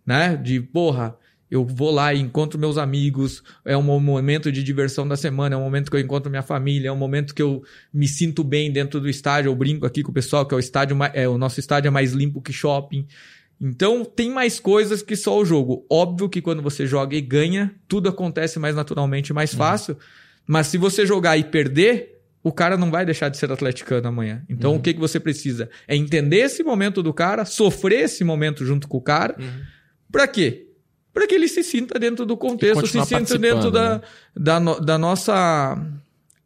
né, de porra, eu vou lá e encontro meus amigos, é um momento de diversão da semana, é um momento que eu encontro minha família, é um momento que eu me sinto bem dentro do estádio, eu brinco aqui com o pessoal que é o estádio, é, o nosso estádio é mais limpo que shopping. Então tem mais coisas que só o jogo. Óbvio que quando você joga e ganha, tudo acontece mais naturalmente, mais uhum. fácil. Uhum. Mas se você jogar e perder, o cara não vai deixar de ser atleticano amanhã. Então uhum. o que, que você precisa? É entender esse momento do cara, sofrer esse momento junto com o cara. Uhum. Pra quê? Para que ele se sinta dentro do contexto, se sinta dentro da, né? da, da nossa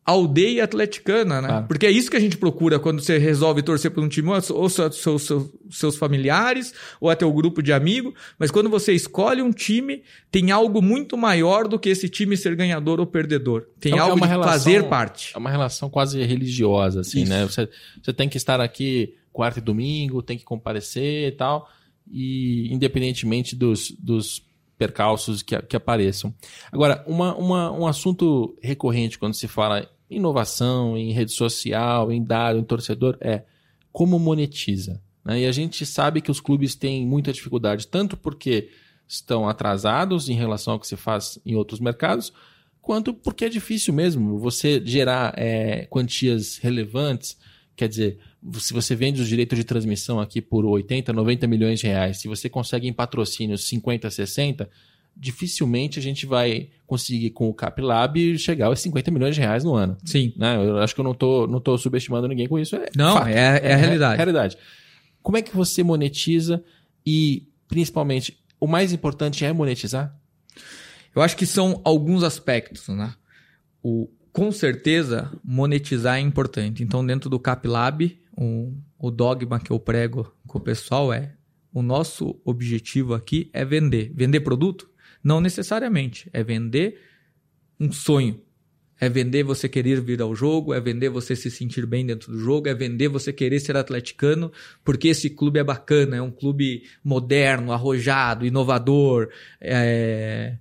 aldeia atleticana, né? Porque é isso que a gente procura quando você resolve torcer por um time, ou seus, seus, seus familiares, ou até o grupo de amigos. Mas quando você escolhe um time, tem algo muito maior do que esse time ser ganhador ou perdedor. Tem é, algo é de relação, fazer parte. É uma relação quase religiosa, assim, né? isso. né? Você, você tem que estar aqui quarta e domingo, tem que comparecer e tal. E independentemente dos, dos percalços que, que apareçam. Agora, uma, uma, um assunto recorrente quando se fala inovação, em rede social, em dado, em torcedor, é como monetiza. Né? E a gente sabe que os clubes têm muita dificuldade, tanto porque estão atrasados em relação ao que se faz em outros mercados, quanto porque é difícil mesmo você gerar é, quantias relevantes. Quer dizer, se você vende os direitos de transmissão aqui por 80, 90 milhões de reais, se você consegue em patrocínios 50, 60, dificilmente a gente vai conseguir com o CapLab chegar aos 50 milhões de reais no ano. Sim. Né? Eu acho que eu não estou não tô subestimando ninguém com isso. É não, fato. é, é, é a realidade. É, realidade. Como é que você monetiza e, principalmente, o mais importante é monetizar? Eu acho que são alguns aspectos, né? O, com certeza, monetizar é importante. Então, dentro do CapLab, o, o dogma que eu prego com o pessoal é o nosso objetivo aqui é vender. Vender produto? Não necessariamente. É vender um sonho. É vender você querer vir ao jogo, é vender você se sentir bem dentro do jogo, é vender você querer ser atleticano, porque esse clube é bacana, é um clube moderno, arrojado, inovador, é...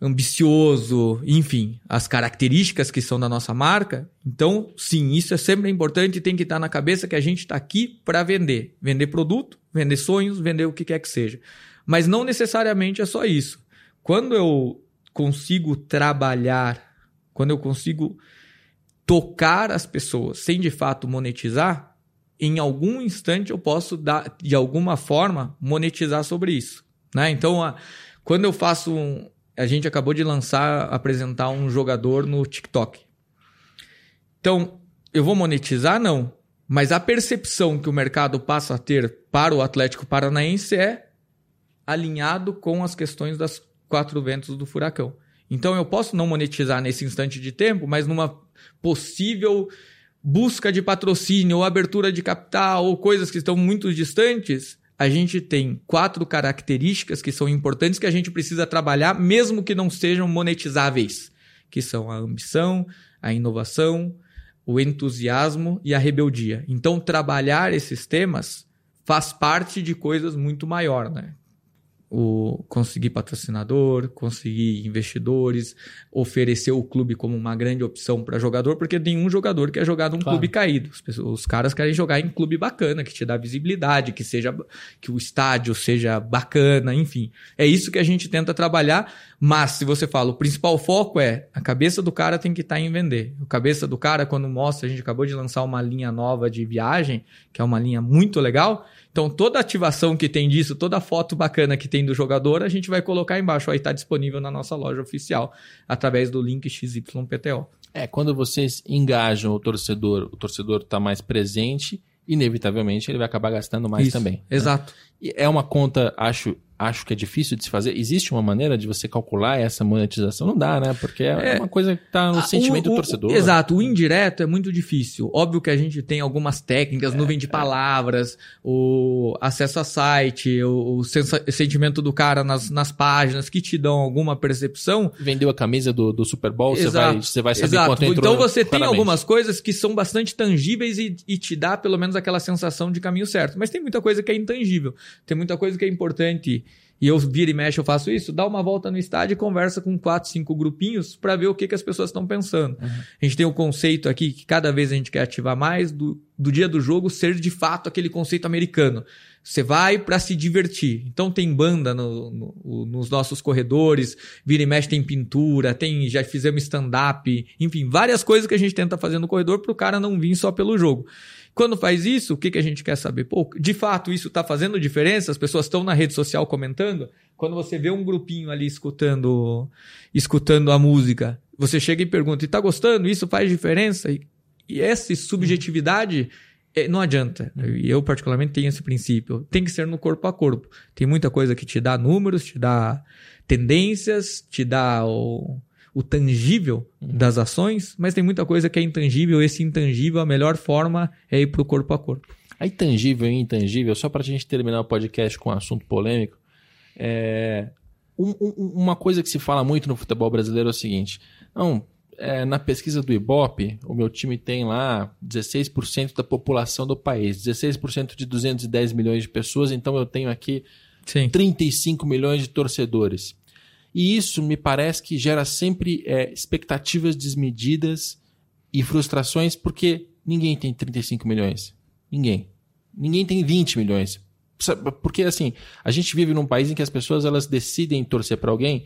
ambicioso, enfim, as características que são da nossa marca. Então, sim, isso é sempre importante e tem que estar na cabeça que a gente está aqui para vender. Vender produto, vender sonhos, vender o que quer que seja. Mas não necessariamente é só isso. Quando eu consigo trabalhar quando eu consigo tocar as pessoas sem de fato monetizar, em algum instante eu posso dar, de alguma forma, monetizar sobre isso. Né? Então, a, quando eu faço um. A gente acabou de lançar, apresentar um jogador no TikTok. Então, eu vou monetizar? Não. Mas a percepção que o mercado passa a ter para o Atlético Paranaense é alinhado com as questões das quatro ventos do furacão. Então eu posso não monetizar nesse instante de tempo, mas numa possível busca de patrocínio ou abertura de capital ou coisas que estão muito distantes, a gente tem quatro características que são importantes que a gente precisa trabalhar, mesmo que não sejam monetizáveis, que são a ambição, a inovação, o entusiasmo e a rebeldia. Então, trabalhar esses temas faz parte de coisas muito maior, né? O conseguir patrocinador, conseguir investidores, oferecer o clube como uma grande opção para jogador, porque nenhum jogador quer jogar num claro. clube caído. Os, os, caras querem jogar em clube bacana, que te dá visibilidade, que seja que o estádio seja bacana, enfim. É isso que a gente tenta trabalhar, mas se você fala, o principal foco é a cabeça do cara tem que estar tá em vender. A cabeça do cara quando mostra, a gente acabou de lançar uma linha nova de viagem, que é uma linha muito legal, então, toda ativação que tem disso, toda foto bacana que tem do jogador, a gente vai colocar embaixo. Aí está disponível na nossa loja oficial, através do link XYPTO. É, quando vocês engajam o torcedor, o torcedor está mais presente, inevitavelmente ele vai acabar gastando mais Isso, também. Né? Exato. Né? É uma conta, acho, acho que é difícil de se fazer. Existe uma maneira de você calcular essa monetização? Não dá, né? Porque é, é uma coisa que está no ah, sentimento o, do torcedor. exato. O indireto é muito difícil. Óbvio que a gente tem algumas técnicas, é, nuvem de é. palavras, o acesso a site, o, o sentimento do cara nas, nas páginas que te dão alguma percepção. Vendeu a camisa do, do Super Bowl, você vai, você vai saber exato. quanto entrou. Então você claramente. tem algumas coisas que são bastante tangíveis e, e te dá pelo menos aquela sensação de caminho certo. Mas tem muita coisa que é intangível. Tem muita coisa que é importante e eu vira e mexe, eu faço isso, dá uma volta no estádio e conversa com quatro, cinco grupinhos para ver o que, que as pessoas estão pensando. Uhum. A gente tem o um conceito aqui que cada vez a gente quer ativar mais do, do dia do jogo ser de fato aquele conceito americano. Você vai para se divertir. Então tem banda no, no, nos nossos corredores, vira e mexe tem pintura, tem já fizemos stand-up, enfim, várias coisas que a gente tenta fazer no corredor para o cara não vir só pelo jogo. Quando faz isso, o que, que a gente quer saber? Pô, de fato, isso está fazendo diferença? As pessoas estão na rede social comentando? Quando você vê um grupinho ali escutando, escutando a música, você chega e pergunta: e tá gostando? Isso faz diferença? E, e essa subjetividade é, não adianta. Eu, particularmente, tenho esse princípio. Tem que ser no corpo a corpo. Tem muita coisa que te dá números, te dá tendências, te dá o, o tangível uhum. das ações, mas tem muita coisa que é intangível. Esse intangível, a melhor forma é ir para o corpo a corpo. A intangível e intangível, só para a gente terminar o podcast com um assunto polêmico, é... Um, um, uma coisa que se fala muito no futebol brasileiro é o seguinte: não, é, na pesquisa do Ibope, o meu time tem lá 16% da população do país, 16% de 210 milhões de pessoas, então eu tenho aqui Sim. 35 milhões de torcedores. E isso me parece que gera sempre é, expectativas desmedidas e frustrações, porque ninguém tem 35 milhões. Ninguém. Ninguém tem 20 milhões. Porque assim, a gente vive num país em que as pessoas elas decidem torcer para alguém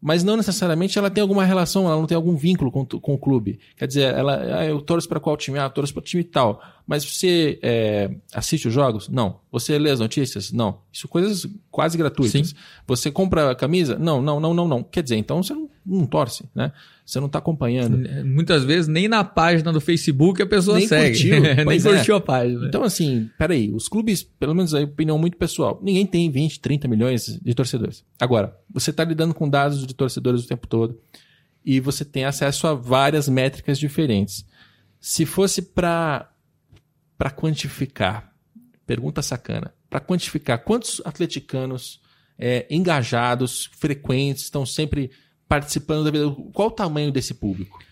mas não necessariamente ela tem alguma relação, ela não tem algum vínculo com, com o clube. Quer dizer, ela, ah, eu torço para qual time? Ah, eu torço para o time tal. Mas você é, assiste os jogos? Não. Você lê as notícias? Não. Isso coisas quase gratuitas. Sim. Você compra a camisa? Não, não, não, não, não. Quer dizer, então você não, não torce, né? Você não está acompanhando. Muitas vezes nem na página do Facebook a pessoa nem segue. Curtiu, nem é. curtiu a página. Então, assim, peraí, os clubes, pelo menos a opinião muito pessoal, ninguém tem 20, 30 milhões de torcedores. Agora, você está lidando com dados de torcedores o tempo todo e você tem acesso a várias métricas diferentes. Se fosse para para quantificar, pergunta sacana, para quantificar quantos atleticanos é, engajados, frequentes, estão sempre participando da vida. Qual o tamanho desse público?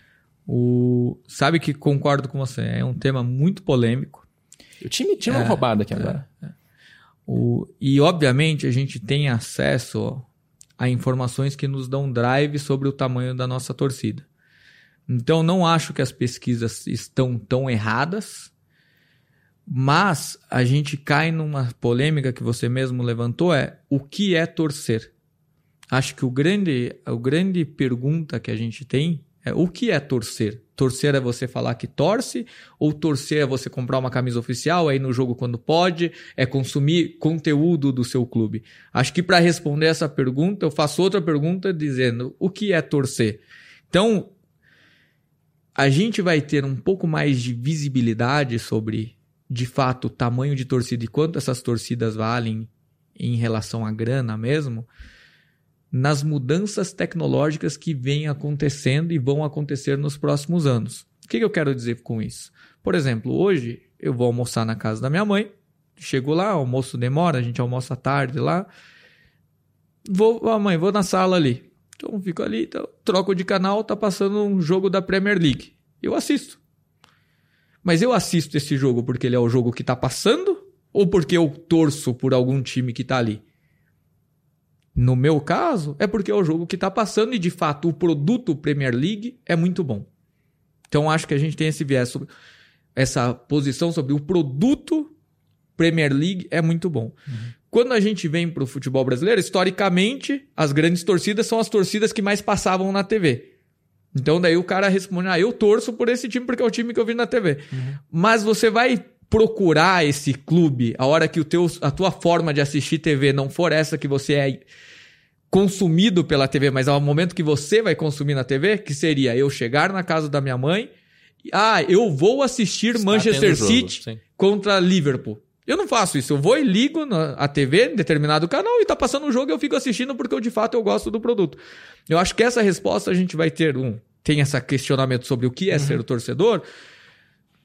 O... Sabe que concordo com você, é um tema muito polêmico. O time tinha uma é, roubada aqui agora. É, é. O... E, obviamente, a gente tem acesso a informações que nos dão drive sobre o tamanho da nossa torcida. Então, não acho que as pesquisas estão tão erradas, mas a gente cai numa polêmica que você mesmo levantou, é o que é torcer? Acho que o grande, a grande pergunta que a gente tem é, o que é torcer? Torcer é você falar que torce? Ou torcer é você comprar uma camisa oficial, é no jogo quando pode, é consumir conteúdo do seu clube? Acho que para responder essa pergunta, eu faço outra pergunta dizendo: o que é torcer? Então, a gente vai ter um pouco mais de visibilidade sobre, de fato, o tamanho de torcida e quanto essas torcidas valem em relação à grana mesmo nas mudanças tecnológicas que vêm acontecendo e vão acontecer nos próximos anos. O que, eu quero dizer com isso? Por exemplo, hoje eu vou almoçar na casa da minha mãe, chego lá, almoço demora, a gente almoça tarde lá. Vou, oh, mãe, vou na sala ali. Então fico ali, então, troco de canal, tá passando um jogo da Premier League. Eu assisto. Mas eu assisto esse jogo porque ele é o jogo que tá passando ou porque eu torço por algum time que tá ali? No meu caso, é porque é o jogo que está passando e de fato o produto Premier League é muito bom. Então acho que a gente tem esse viés sobre essa posição sobre o produto Premier League é muito bom. Uhum. Quando a gente vem para o futebol brasileiro, historicamente, as grandes torcidas são as torcidas que mais passavam na TV. Então daí o cara responde: Ah, eu torço por esse time porque é o time que eu vi na TV. Uhum. Mas você vai procurar esse clube a hora que o teu, a tua forma de assistir TV não for essa que você é consumido pela TV, mas ao momento que você vai consumir na TV, que seria eu chegar na casa da minha mãe, ah, eu vou assistir Está Manchester City jogo, contra Liverpool. Eu não faço isso. Eu vou e ligo na, a TV em determinado canal e tá passando um jogo e eu fico assistindo porque eu, de fato eu gosto do produto. Eu acho que essa resposta a gente vai ter um. Tem esse questionamento sobre o que é uhum. ser o torcedor,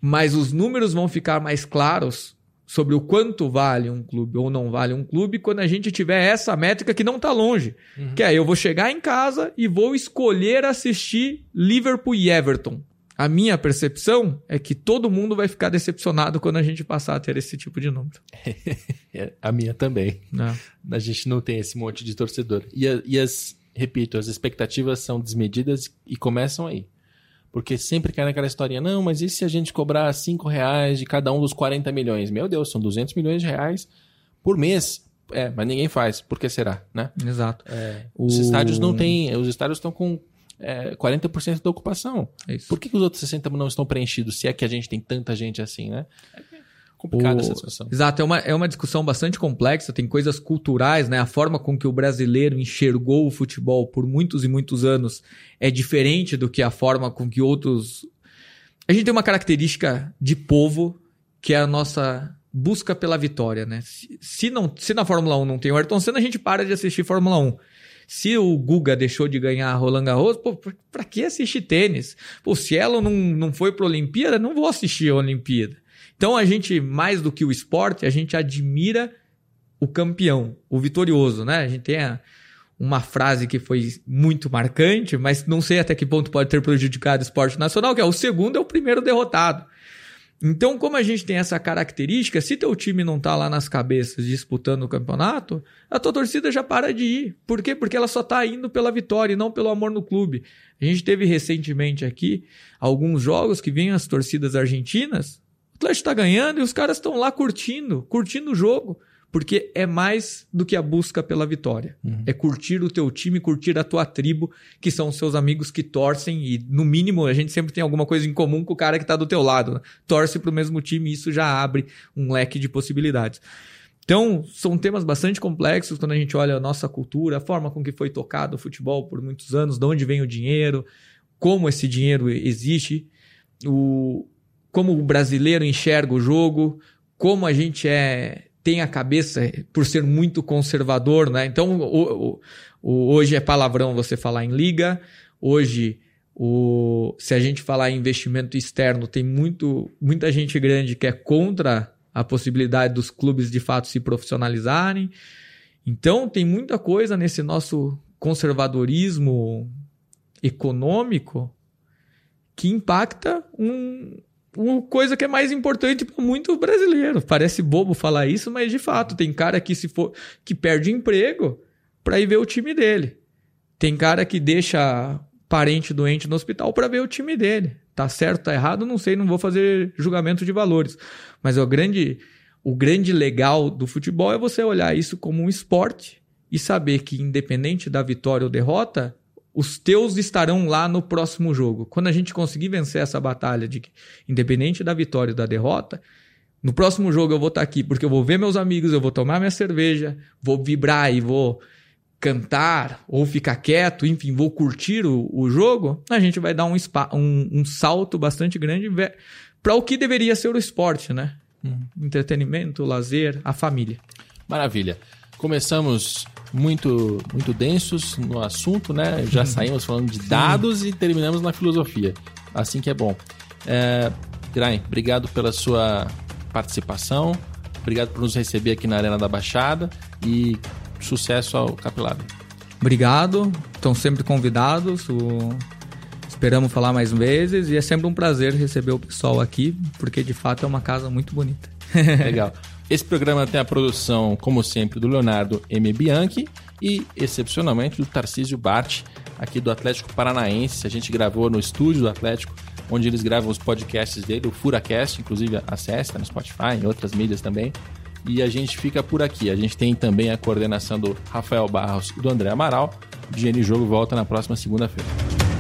mas os números vão ficar mais claros sobre o quanto vale um clube ou não vale um clube quando a gente tiver essa métrica que não está longe. Uhum. Que é, eu vou chegar em casa e vou escolher assistir Liverpool e Everton. A minha percepção é que todo mundo vai ficar decepcionado quando a gente passar a ter esse tipo de número. É, a minha também. É. A gente não tem esse monte de torcedor. E, e as, repito, as expectativas são desmedidas e começam aí. Porque sempre cai naquela historinha, não, mas e se a gente cobrar 5 reais de cada um dos 40 milhões? Meu Deus, são 200 milhões de reais por mês. É, mas ninguém faz. Por que será, né? Exato. É, o... Os estádios não têm... Os estádios estão com é, 40% da ocupação. Isso. Por que, que os outros 60% não estão preenchidos, se é que a gente tem tanta gente assim, né? Complicada essa discussão. Exato, é uma, é uma discussão bastante complexa, tem coisas culturais, né? A forma com que o brasileiro enxergou o futebol por muitos e muitos anos é diferente do que a forma com que outros. A gente tem uma característica de povo que é a nossa busca pela vitória, né? Se, se, não, se na Fórmula 1 não tem o Ayrton Senna, a gente para de assistir Fórmula 1. Se o Guga deixou de ganhar a Roland Garros, pô, pra que assistir tênis? Pô, se ela não, não foi pra Olimpíada, não vou assistir a Olimpíada. Então a gente, mais do que o esporte, a gente admira o campeão, o vitorioso, né? A gente tem a, uma frase que foi muito marcante, mas não sei até que ponto pode ter prejudicado o esporte nacional, que é o segundo é o primeiro derrotado. Então, como a gente tem essa característica, se teu time não tá lá nas cabeças disputando o campeonato, a tua torcida já para de ir. Por quê? Porque ela só tá indo pela vitória e não pelo amor no clube. A gente teve recentemente aqui alguns jogos que vêm as torcidas argentinas Atlético está ganhando e os caras estão lá curtindo, curtindo o jogo. Porque é mais do que a busca pela vitória. Uhum. É curtir o teu time, curtir a tua tribo, que são os seus amigos que torcem. E, no mínimo, a gente sempre tem alguma coisa em comum com o cara que está do teu lado. Né? Torce para o mesmo time e isso já abre um leque de possibilidades. Então, são temas bastante complexos quando a gente olha a nossa cultura, a forma com que foi tocado o futebol por muitos anos, de onde vem o dinheiro, como esse dinheiro existe. O, como o brasileiro enxerga o jogo, como a gente é tem a cabeça por ser muito conservador, né? Então, o, o, hoje é palavrão você falar em liga, hoje o, se a gente falar em investimento externo, tem muito, muita gente grande que é contra a possibilidade dos clubes de fato se profissionalizarem. Então, tem muita coisa nesse nosso conservadorismo econômico que impacta um, uma coisa que é mais importante para muito brasileiro. Parece bobo falar isso, mas de fato tem cara que se for que perde emprego para ir ver o time dele. Tem cara que deixa parente doente no hospital para ver o time dele. Tá certo, tá errado, não sei, não vou fazer julgamento de valores. Mas o grande o grande legal do futebol é você olhar isso como um esporte e saber que independente da vitória ou derrota, os teus estarão lá no próximo jogo. Quando a gente conseguir vencer essa batalha de que, independente da vitória ou da derrota, no próximo jogo eu vou estar aqui porque eu vou ver meus amigos, eu vou tomar minha cerveja, vou vibrar e vou cantar ou ficar quieto, enfim, vou curtir o, o jogo, a gente vai dar um, spa, um, um salto bastante grande para o que deveria ser o esporte, né? Hum. Entretenimento, lazer, a família. Maravilha. Começamos muito muito densos no assunto, né? Já uhum. saímos falando de dados Sim. e terminamos na filosofia. Assim que é bom. É, Grain, obrigado pela sua participação. Obrigado por nos receber aqui na Arena da Baixada e sucesso ao Capilado. Obrigado. Estão sempre convidados. O... Esperamos falar mais vezes e é sempre um prazer receber o pessoal aqui, porque de fato é uma casa muito bonita. Legal. Esse programa tem a produção, como sempre, do Leonardo M. Bianchi e, excepcionalmente, do Tarcísio Bart, aqui do Atlético Paranaense. A gente gravou no estúdio do Atlético, onde eles gravam os podcasts dele, o Furacast, inclusive acesse tá no Spotify, em outras mídias também. E a gente fica por aqui. A gente tem também a coordenação do Rafael Barros e do André Amaral. O GN Jogo volta na próxima segunda-feira.